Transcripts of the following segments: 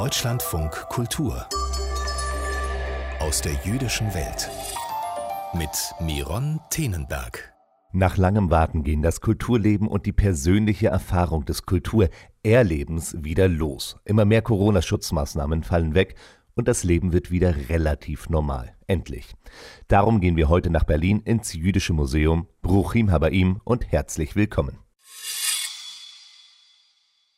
Deutschlandfunk Kultur aus der jüdischen Welt mit Miron Tenenberg. Nach langem Warten gehen das Kulturleben und die persönliche Erfahrung des Kulturerlebens wieder los. Immer mehr Corona-Schutzmaßnahmen fallen weg und das Leben wird wieder relativ normal. Endlich. Darum gehen wir heute nach Berlin ins Jüdische Museum. Bruchim Habaim und herzlich willkommen.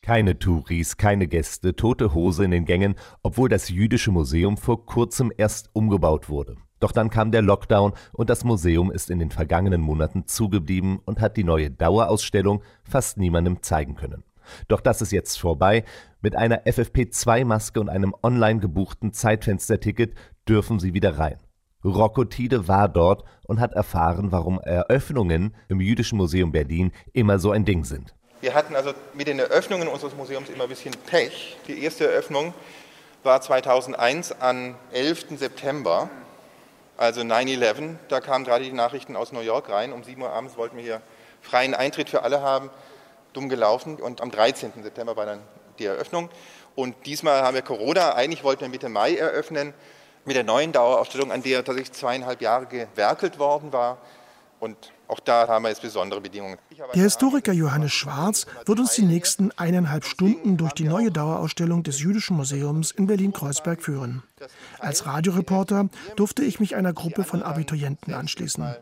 Keine Touris, keine Gäste, tote Hose in den Gängen, obwohl das Jüdische Museum vor kurzem erst umgebaut wurde. Doch dann kam der Lockdown und das Museum ist in den vergangenen Monaten zugeblieben und hat die neue Dauerausstellung fast niemandem zeigen können. Doch das ist jetzt vorbei. Mit einer FFP2-Maske und einem online gebuchten Zeitfensterticket dürfen Sie wieder rein. Rocco Tide war dort und hat erfahren, warum Eröffnungen im Jüdischen Museum Berlin immer so ein Ding sind. Wir hatten also mit den Eröffnungen unseres Museums immer ein bisschen Pech. Die erste Eröffnung war 2001 am 11. September, also 9-11. Da kamen gerade die Nachrichten aus New York rein. Um 7 Uhr abends wollten wir hier freien Eintritt für alle haben. Dumm gelaufen. Und am 13. September war dann die Eröffnung. Und diesmal haben wir Corona. Eigentlich wollten wir Mitte Mai eröffnen mit der neuen Dauerausstellung, an der tatsächlich zweieinhalb Jahre gewerkelt worden war. Und auch da haben wir jetzt besondere Bedingungen. Der Historiker Johannes Schwarz wird uns die nächsten eineinhalb Stunden durch die neue Dauerausstellung des Jüdischen Museums in Berlin-Kreuzberg führen. Als Radioreporter durfte ich mich einer Gruppe von Abiturienten anschließen.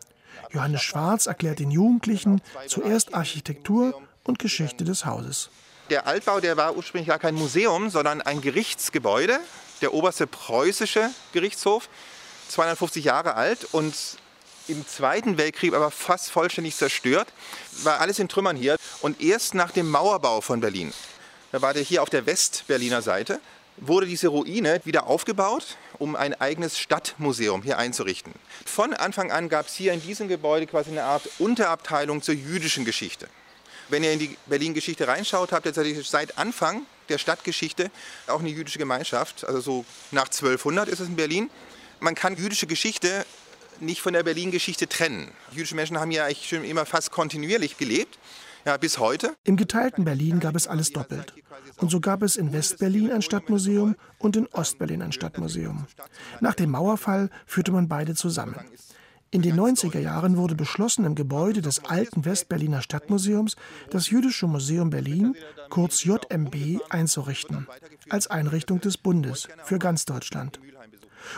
Johannes Schwarz erklärt den Jugendlichen zuerst Architektur und Geschichte des Hauses. Der Altbau, der war ursprünglich gar kein Museum, sondern ein Gerichtsgebäude, der oberste preußische Gerichtshof, 250 Jahre alt und im Zweiten Weltkrieg aber fast vollständig zerstört. War alles in Trümmern hier. Und erst nach dem Mauerbau von Berlin, da war der hier auf der Westberliner Seite, wurde diese Ruine wieder aufgebaut, um ein eigenes Stadtmuseum hier einzurichten. Von Anfang an gab es hier in diesem Gebäude quasi eine Art Unterabteilung zur jüdischen Geschichte. Wenn ihr in die Berlin-Geschichte reinschaut, habt ihr seit Anfang der Stadtgeschichte auch eine jüdische Gemeinschaft. Also so nach 1200 ist es in Berlin. Man kann jüdische Geschichte nicht von der Berlin-Geschichte trennen. Jüdische Menschen haben ja eigentlich schon immer fast kontinuierlich gelebt. Ja, bis heute. Im geteilten Berlin gab es alles doppelt. Und so gab es in West-Berlin ein Stadtmuseum und in Ost-Berlin ein Stadtmuseum. Nach dem Mauerfall führte man beide zusammen. In den 90er Jahren wurde beschlossen, im Gebäude des alten Westberliner Stadtmuseums das Jüdische Museum Berlin, kurz JMB, einzurichten, als Einrichtung des Bundes für ganz Deutschland.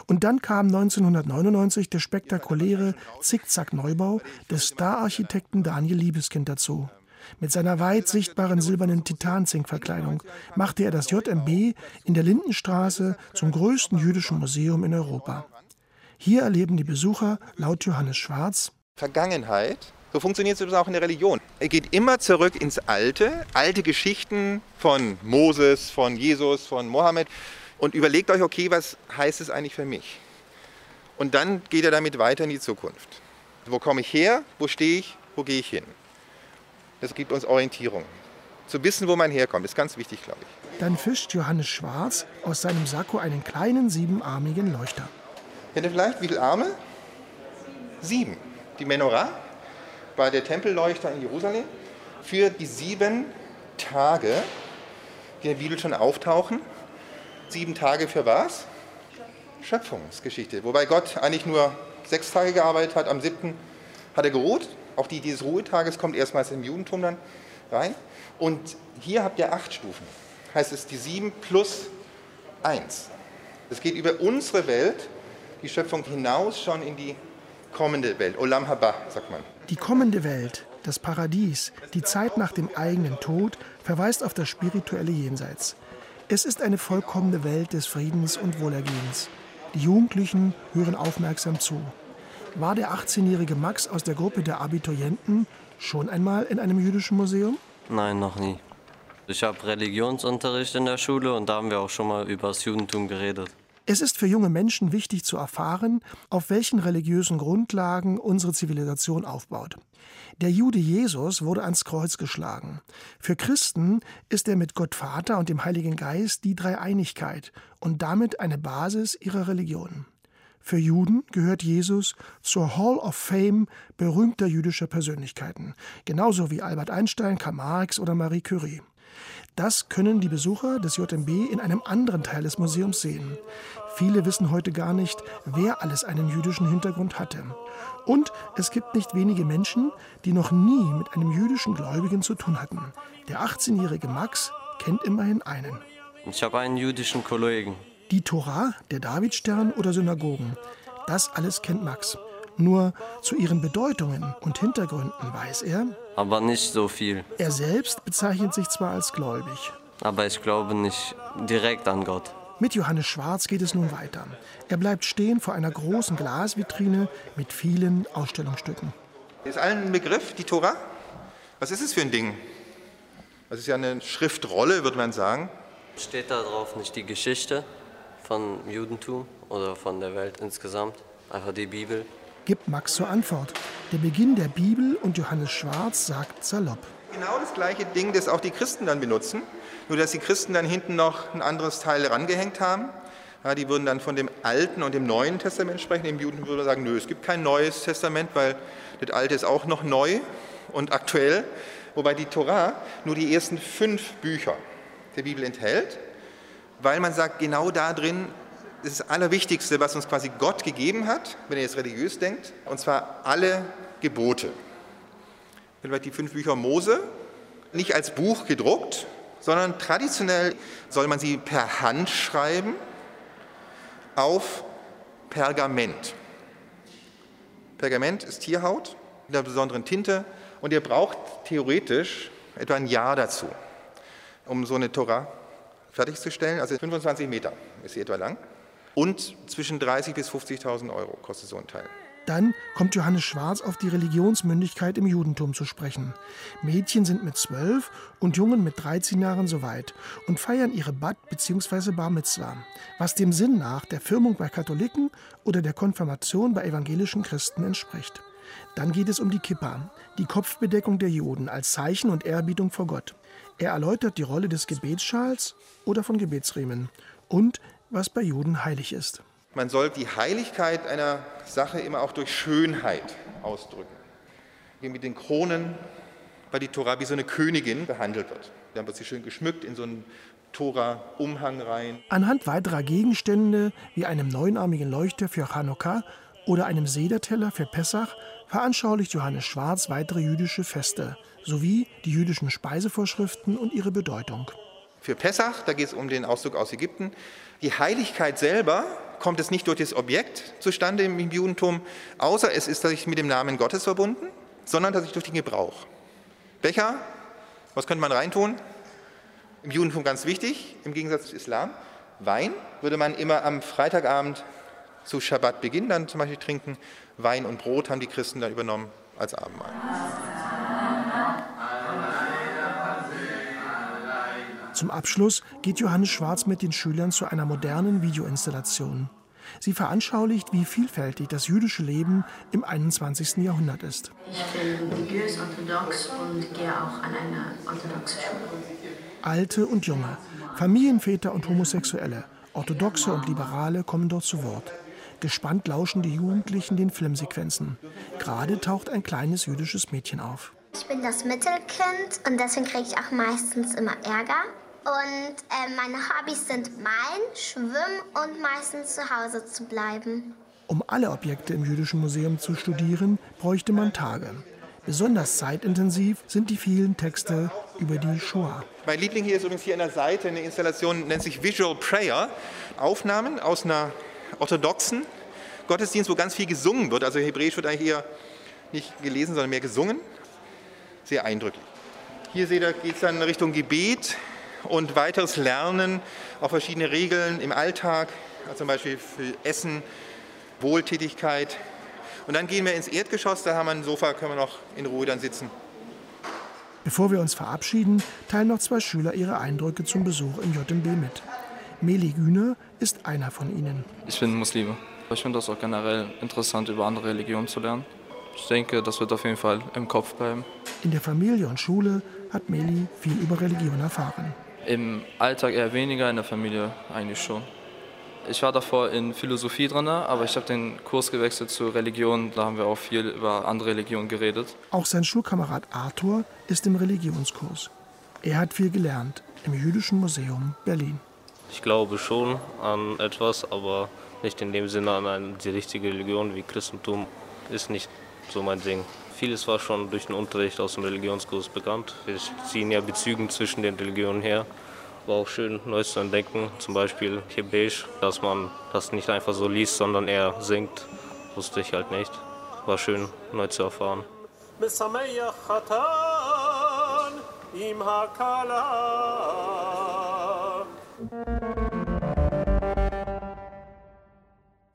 Und dann kam 1999 der spektakuläre Zickzack-Neubau des Star-Architekten Daniel Liebeskind dazu. Mit seiner weit sichtbaren silbernen Titanzinkverkleidung machte er das JMB in der Lindenstraße zum größten jüdischen Museum in Europa. Hier erleben die Besucher laut Johannes Schwarz Vergangenheit. So funktioniert es auch in der Religion. Er geht immer zurück ins Alte, alte Geschichten von Moses, von Jesus, von Mohammed und überlegt euch, okay, was heißt es eigentlich für mich? Und dann geht er damit weiter in die Zukunft. Wo komme ich her? Wo stehe ich? Wo gehe ich hin? Das gibt uns Orientierung. Zu wissen, wo man herkommt, ist ganz wichtig, glaube ich. Dann fischt Johannes Schwarz aus seinem Sakko einen kleinen siebenarmigen Leuchter. Kennt ihr vielleicht, wie viele Arme? Sieben. Die Menorah war der Tempelleuchter in Jerusalem für die sieben Tage, die in der Bibel schon auftauchen. Sieben Tage für was? Schöpfungsgeschichte. Wobei Gott eigentlich nur sechs Tage gearbeitet hat. Am siebten hat er geruht. Auch die dieses Ruhetages kommt erstmals im Judentum dann rein. Und hier habt ihr acht Stufen. Heißt es die sieben plus eins. Es geht über unsere Welt, die Schöpfung hinaus schon in die kommende Welt. Olam Haba, sagt man. Die kommende Welt, das Paradies, die Zeit nach dem eigenen Tod, verweist auf das spirituelle Jenseits. Es ist eine vollkommene Welt des Friedens und Wohlergehens. Die Jugendlichen hören aufmerksam zu. War der 18-jährige Max aus der Gruppe der Abiturienten schon einmal in einem jüdischen Museum? Nein, noch nie. Ich habe Religionsunterricht in der Schule und da haben wir auch schon mal über das Judentum geredet. Es ist für junge Menschen wichtig zu erfahren, auf welchen religiösen Grundlagen unsere Zivilisation aufbaut. Der Jude Jesus wurde ans Kreuz geschlagen. Für Christen ist er mit Gott Vater und dem Heiligen Geist die Dreieinigkeit und damit eine Basis ihrer Religion. Für Juden gehört Jesus zur Hall of Fame berühmter jüdischer Persönlichkeiten, genauso wie Albert Einstein, Karl Marx oder Marie Curie. Das können die Besucher des JMB in einem anderen Teil des Museums sehen. Viele wissen heute gar nicht, wer alles einen jüdischen Hintergrund hatte. Und es gibt nicht wenige Menschen, die noch nie mit einem jüdischen Gläubigen zu tun hatten. Der 18-jährige Max kennt immerhin einen. Ich habe einen jüdischen Kollegen. Die Tora, der Davidstern oder Synagogen. Das alles kennt Max. Nur zu ihren Bedeutungen und Hintergründen weiß er, aber nicht so viel. Er selbst bezeichnet sich zwar als gläubig, aber ich glaube nicht direkt an Gott. Mit Johannes Schwarz geht es nun weiter. Er bleibt stehen vor einer großen Glasvitrine mit vielen Ausstellungsstücken. Ist allen ein Begriff, die Tora? Was ist es für ein Ding? Das ist ja eine Schriftrolle, würde man sagen. Steht da drauf nicht die Geschichte von Judentum oder von der Welt insgesamt? Einfach die Bibel? Gibt Max zur Antwort. Der Beginn der Bibel und Johannes Schwarz sagt salopp. Genau das gleiche Ding, das auch die Christen dann benutzen, nur dass die Christen dann hinten noch ein anderes Teil rangehängt haben. Ja, die würden dann von dem Alten und dem Neuen Testament sprechen. Im Juden würde sagen, nö, es gibt kein neues Testament, weil das Alte ist auch noch neu und aktuell. Wobei die Torah nur die ersten fünf Bücher der Bibel enthält, weil man sagt, genau da drin das, ist das Allerwichtigste, was uns quasi Gott gegeben hat, wenn ihr jetzt religiös denkt, und zwar alle Gebote. Die fünf Bücher Mose, nicht als Buch gedruckt, sondern traditionell soll man sie per Hand schreiben auf Pergament. Pergament ist Tierhaut mit einer besonderen Tinte und ihr braucht theoretisch etwa ein Jahr dazu, um so eine Torah fertigzustellen. Also 25 Meter ist sie etwa lang. Und zwischen 30.000 bis 50.000 Euro kostet so ein Teil. Dann kommt Johannes Schwarz auf die Religionsmündigkeit im Judentum zu sprechen. Mädchen sind mit zwölf und Jungen mit 13 Jahren soweit und feiern ihre Bat bzw. Bar Mitzvah, was dem Sinn nach der Firmung bei Katholiken oder der Konfirmation bei evangelischen Christen entspricht. Dann geht es um die Kippa, die Kopfbedeckung der Juden als Zeichen und Ehrbietung vor Gott. Er erläutert die Rolle des Gebetsschals oder von Gebetsriemen und was bei Juden heilig ist. Man soll die Heiligkeit einer Sache immer auch durch Schönheit ausdrücken. Wie mit den Kronen, weil die Tora wie so eine Königin behandelt wird. Dann wird sie schön geschmückt in so einen Tora-Umhang rein. Anhand weiterer Gegenstände wie einem neunarmigen Leuchter für Chanukka oder einem Sederteller für Pessach veranschaulicht Johannes Schwarz weitere jüdische Feste sowie die jüdischen Speisevorschriften und ihre Bedeutung. Für Pessach, da geht es um den Auszug aus Ägypten, die Heiligkeit selber kommt es nicht durch das Objekt zustande im Judentum, außer es ist tatsächlich mit dem Namen Gottes verbunden, sondern tatsächlich durch den Gebrauch. Becher, was könnte man reintun? Im Judentum ganz wichtig, im Gegensatz zum Islam. Wein würde man immer am Freitagabend zu Schabbatbeginn dann zum Beispiel trinken. Wein und Brot haben die Christen dann übernommen als Abendmahl. Zum Abschluss geht Johannes Schwarz mit den Schülern zu einer modernen Videoinstallation. Sie veranschaulicht, wie vielfältig das jüdische Leben im 21. Jahrhundert ist. Ich bin religiös orthodox und gehe auch an eine orthodoxe Schule. Alte und Junge, Familienväter und Homosexuelle, Orthodoxe und Liberale kommen dort zu Wort. Gespannt lauschen die Jugendlichen den Filmsequenzen. Gerade taucht ein kleines jüdisches Mädchen auf. Ich bin das Mittelkind und deswegen kriege ich auch meistens immer Ärger. Und äh, meine Hobbys sind Malen, Schwimmen und meistens zu Hause zu bleiben. Um alle Objekte im Jüdischen Museum zu studieren, bräuchte man Tage. Besonders zeitintensiv sind die vielen Texte über die Shoah. Mein Liebling hier ist übrigens hier an der Seite eine Installation, nennt sich Visual Prayer. Aufnahmen aus einer orthodoxen Gottesdienst, wo ganz viel gesungen wird. Also Hebräisch wird eigentlich eher nicht gelesen, sondern mehr gesungen. Sehr eindrücklich. Hier seht ihr, geht es dann in Richtung Gebet und weiteres Lernen, auch verschiedene Regeln im Alltag, also zum Beispiel für Essen, Wohltätigkeit. Und dann gehen wir ins Erdgeschoss, da haben wir ein Sofa, können wir noch in Ruhe dann sitzen. Bevor wir uns verabschieden, teilen noch zwei Schüler ihre Eindrücke zum Besuch im JMB mit. Meli Güner ist einer von ihnen. Ich bin Muslime. Ich finde das auch generell interessant, über andere Religionen zu lernen. Ich denke, das wird auf jeden Fall im Kopf bleiben. In der Familie und Schule hat Meli viel über Religion erfahren. Im Alltag eher weniger, in der Familie eigentlich schon. Ich war davor in Philosophie drin, aber ich habe den Kurs gewechselt zu Religion. Da haben wir auch viel über andere Religionen geredet. Auch sein Schulkamerad Arthur ist im Religionskurs. Er hat viel gelernt im Jüdischen Museum Berlin. Ich glaube schon an etwas, aber nicht in dem Sinne an eine, die richtige Religion wie Christentum. Ist nicht so mein Ding. Vieles war schon durch den Unterricht aus dem Religionskurs bekannt. Wir ziehen ja Bezüge zwischen den Religionen her. War auch schön, Neues zu entdecken. Zum Beispiel Hebräisch, dass man das nicht einfach so liest, sondern eher singt. Wusste ich halt nicht. War schön, neu zu erfahren.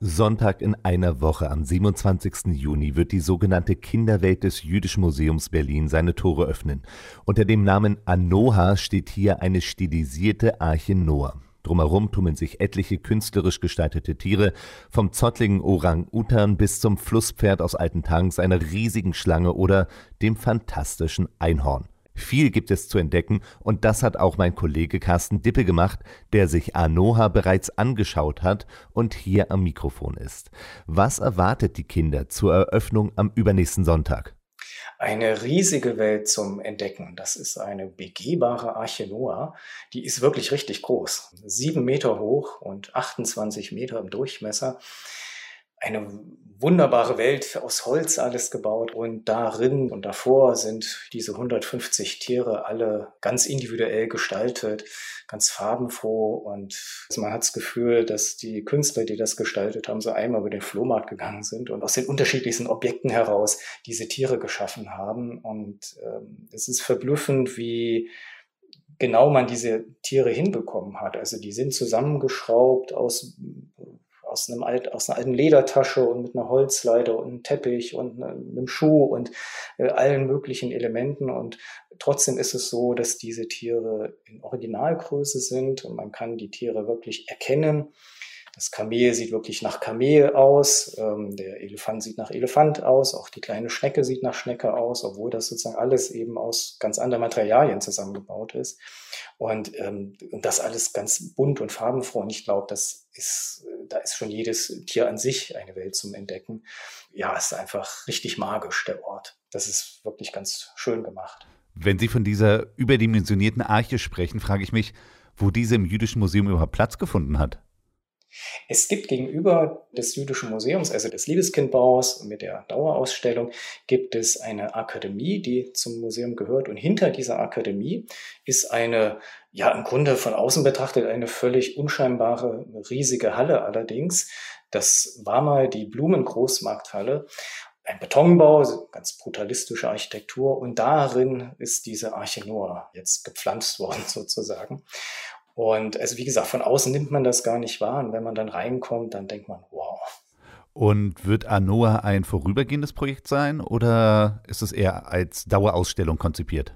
Sonntag in einer Woche am 27. Juni wird die sogenannte Kinderwelt des Jüdischen Museums Berlin seine Tore öffnen. Unter dem Namen Anoha steht hier eine stilisierte Arche Noah. Drumherum tummeln sich etliche künstlerisch gestaltete Tiere, vom zottligen Orang-Utan bis zum Flusspferd aus alten Tanks, einer riesigen Schlange oder dem fantastischen Einhorn. Viel gibt es zu entdecken und das hat auch mein Kollege Carsten Dippe gemacht, der sich Anoha bereits angeschaut hat und hier am Mikrofon ist. Was erwartet die Kinder zur Eröffnung am übernächsten Sonntag? Eine riesige Welt zum Entdecken. Das ist eine begehbare Arche Noah. Die ist wirklich richtig groß. Sieben Meter hoch und 28 Meter im Durchmesser eine wunderbare Welt aus Holz alles gebaut und darin und davor sind diese 150 Tiere alle ganz individuell gestaltet, ganz farbenfroh und man hat das Gefühl, dass die Künstler, die das gestaltet haben, so einmal über den Flohmarkt gegangen sind und aus den unterschiedlichsten Objekten heraus diese Tiere geschaffen haben und ähm, es ist verblüffend, wie genau man diese Tiere hinbekommen hat. Also die sind zusammengeschraubt aus aus, einem alt, aus einer alten Ledertasche und mit einer Holzleiter und einem Teppich und einem Schuh und äh, allen möglichen Elementen. Und trotzdem ist es so, dass diese Tiere in Originalgröße sind und man kann die Tiere wirklich erkennen. Das Kamel sieht wirklich nach Kamel aus, ähm, der Elefant sieht nach Elefant aus, auch die kleine Schnecke sieht nach Schnecke aus, obwohl das sozusagen alles eben aus ganz anderen Materialien zusammengebaut ist. Und, ähm, das alles ganz bunt und farbenfroh. Und ich glaube, das ist, da ist schon jedes Tier an sich eine Welt zum Entdecken. Ja, ist einfach richtig magisch, der Ort. Das ist wirklich ganz schön gemacht. Wenn Sie von dieser überdimensionierten Arche sprechen, frage ich mich, wo diese im Jüdischen Museum überhaupt Platz gefunden hat. Es gibt gegenüber des Jüdischen Museums, also des Liebeskindbaus mit der Dauerausstellung, gibt es eine Akademie, die zum Museum gehört. Und hinter dieser Akademie ist eine, ja, im Grunde von außen betrachtet eine völlig unscheinbare, riesige Halle allerdings. Das war mal die Blumengroßmarkthalle ein Betonbau, ganz brutalistische Architektur und darin ist diese Arche Noah jetzt gepflanzt worden sozusagen. Und also wie gesagt, von außen nimmt man das gar nicht wahr. Und wenn man dann reinkommt, dann denkt man, wow. Und wird Anoa ein vorübergehendes Projekt sein oder ist es eher als Dauerausstellung konzipiert?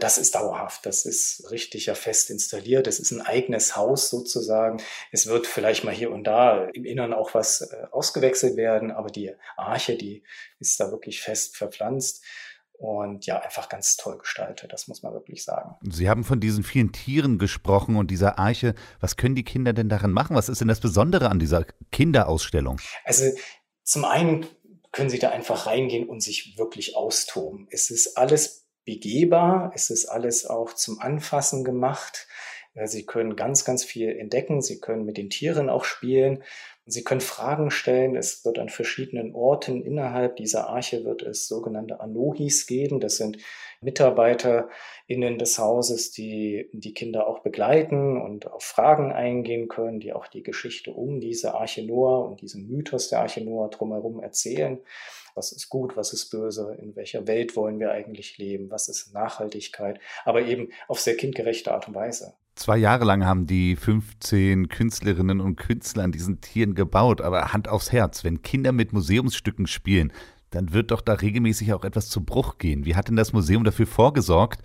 Das ist dauerhaft, das ist richtig ja fest installiert. Es ist ein eigenes Haus sozusagen. Es wird vielleicht mal hier und da im Innern auch was äh, ausgewechselt werden, aber die Arche, die ist da wirklich fest verpflanzt und ja, einfach ganz toll gestaltet, das muss man wirklich sagen. Sie haben von diesen vielen Tieren gesprochen und dieser Arche. Was können die Kinder denn darin machen? Was ist denn das Besondere an dieser Kinderausstellung? Also zum einen können Sie da einfach reingehen und sich wirklich austoben. Es ist alles begehbar, es ist alles auch zum Anfassen gemacht. Sie können ganz, ganz viel entdecken. Sie können mit den Tieren auch spielen. Sie können Fragen stellen. Es wird an verschiedenen Orten innerhalb dieser Arche wird es sogenannte Anohis geben. Das sind MitarbeiterInnen des Hauses, die die Kinder auch begleiten und auf Fragen eingehen können, die auch die Geschichte um diese Arche Noah und diesen Mythos der Arche Noah drumherum erzählen. Was ist gut, was ist böse, in welcher Welt wollen wir eigentlich leben, was ist Nachhaltigkeit, aber eben auf sehr kindgerechte Art und Weise. Zwei Jahre lang haben die 15 Künstlerinnen und Künstler an diesen Tieren gebaut, aber Hand aufs Herz, wenn Kinder mit Museumsstücken spielen, dann wird doch da regelmäßig auch etwas zu Bruch gehen. Wie hat denn das Museum dafür vorgesorgt,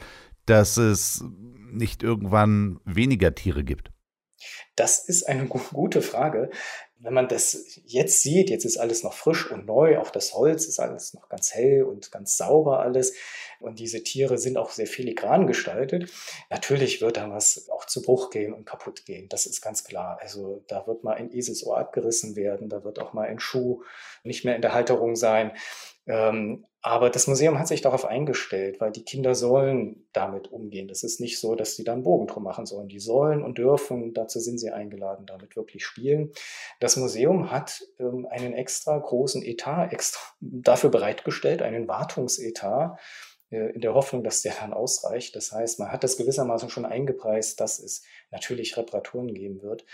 dass es nicht irgendwann weniger Tiere gibt? Das ist eine gute Frage wenn man das jetzt sieht, jetzt ist alles noch frisch und neu, auch das Holz ist alles noch ganz hell und ganz sauber alles. Und diese Tiere sind auch sehr filigran gestaltet. Natürlich wird da was auch zu Bruch gehen und kaputt gehen. Das ist ganz klar. Also da wird mal ein Eselsohr abgerissen werden, da wird auch mal ein Schuh nicht mehr in der Halterung sein. Ähm, Aber das Museum hat sich darauf eingestellt, weil die Kinder sollen damit umgehen. Das ist nicht so, dass sie da einen Bogen drum machen sollen. Die sollen und dürfen, dazu sind sie eingeladen, damit wirklich spielen. Das Museum hat ähm, einen extra großen Etat extra dafür bereitgestellt, einen Wartungsetat, in der Hoffnung, dass der dann ausreicht. Das heißt, man hat das gewissermaßen schon eingepreist, dass es natürlich Reparaturen geben wird.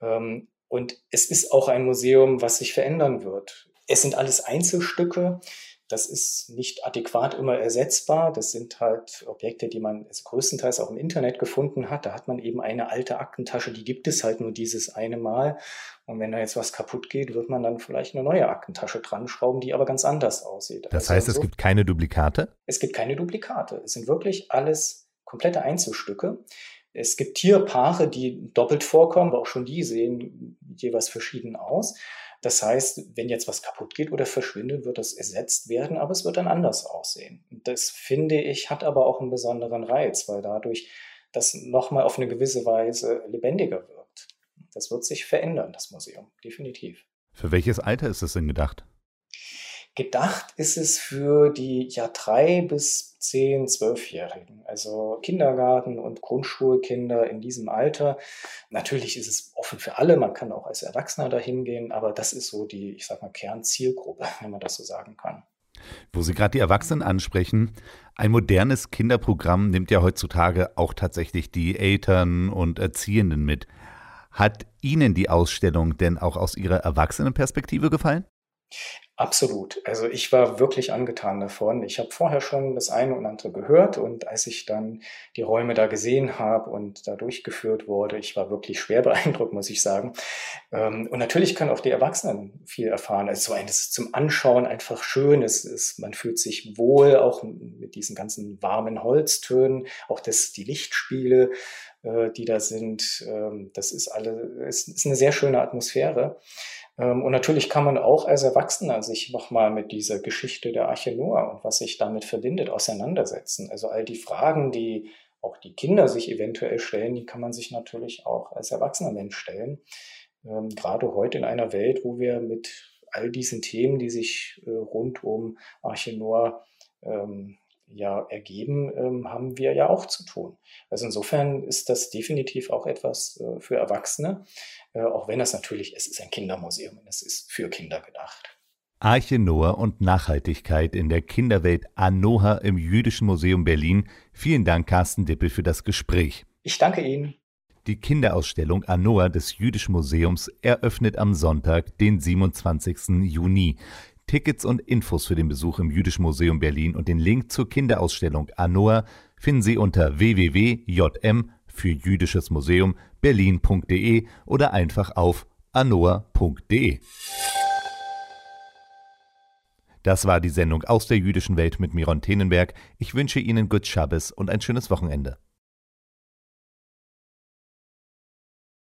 Ähm, und es ist auch ein Museum, was sich verändern wird. Es sind alles Einzelstücke. Das ist nicht adäquat immer ersetzbar. Das sind halt Objekte, die man größtenteils auch im Internet gefunden hat. Da hat man eben eine alte Aktentasche, die gibt es halt nur dieses eine Mal. Und wenn da jetzt was kaputt geht, wird man dann vielleicht eine neue Aktentasche dran schrauben, die aber ganz anders aussieht. Das also heißt, so, es gibt keine Duplikate? Es gibt keine Duplikate. Es sind wirklich alles komplette Einzelstücke. Es gibt Tierpaare, die doppelt vorkommen, aber auch schon die sehen jeweils verschieden aus. Das heißt, wenn jetzt was kaputt geht oder verschwindet, wird das ersetzt werden, aber es wird dann anders aussehen. Das finde ich hat aber auch einen besonderen Reiz, weil dadurch das nochmal auf eine gewisse Weise lebendiger wirkt. Das wird sich verändern, das Museum, definitiv. Für welches Alter ist es denn gedacht? Gedacht ist es für die ja drei bis zehn, zwölfjährigen, also Kindergarten und Grundschulkinder in diesem Alter. Natürlich ist es offen für alle, man kann auch als Erwachsener dahin gehen, aber das ist so die, ich sag mal, Kernzielgruppe, wenn man das so sagen kann. Wo Sie gerade die Erwachsenen ansprechen, ein modernes Kinderprogramm nimmt ja heutzutage auch tatsächlich die Eltern und Erziehenden mit. Hat Ihnen die Ausstellung denn auch aus Ihrer Erwachsenenperspektive gefallen? Absolut. Also ich war wirklich angetan davon. Ich habe vorher schon das eine und andere gehört und als ich dann die Räume da gesehen habe und da durchgeführt wurde, ich war wirklich schwer beeindruckt, muss ich sagen. Ähm, und natürlich können auch die Erwachsenen viel erfahren. Also es ist zum Anschauen einfach schön. Es ist, man fühlt sich wohl, auch mit diesen ganzen warmen Holztönen, auch das, die Lichtspiele, äh, die da sind. Ähm, das ist alle, es ist eine sehr schöne Atmosphäre. Ähm, und natürlich kann man auch als Erwachsener sich nochmal mit dieser Geschichte der Arche Noah und was sich damit verbindet auseinandersetzen. Also all die Fragen, die auch die Kinder sich eventuell stellen, die kann man sich natürlich auch als erwachsener Mensch stellen. Ähm, gerade heute in einer Welt, wo wir mit all diesen Themen, die sich äh, rund um Arche Noah ähm, ja ergeben, haben wir ja auch zu tun. Also insofern ist das definitiv auch etwas äh, für Erwachsene, äh, auch wenn das natürlich, es ist ein Kindermuseum und es ist für Kinder gedacht. Arche Noah und Nachhaltigkeit in der Kinderwelt Anoha im Jüdischen Museum Berlin. Vielen Dank, Carsten Dippel, für das Gespräch. Ich danke Ihnen. Die Kinderausstellung Anoa des Jüdischen Museums eröffnet am Sonntag, den 27. Juni. Tickets und Infos für den Besuch im Jüdischen Museum Berlin und den Link zur Kinderausstellung Anoa finden Sie unter www.jm für Jüdisches Museum berlin.de oder einfach auf anoa.de. Das war die Sendung aus der jüdischen Welt mit Miron Tenenberg. Ich wünsche Ihnen Good Shabbos und ein schönes Wochenende.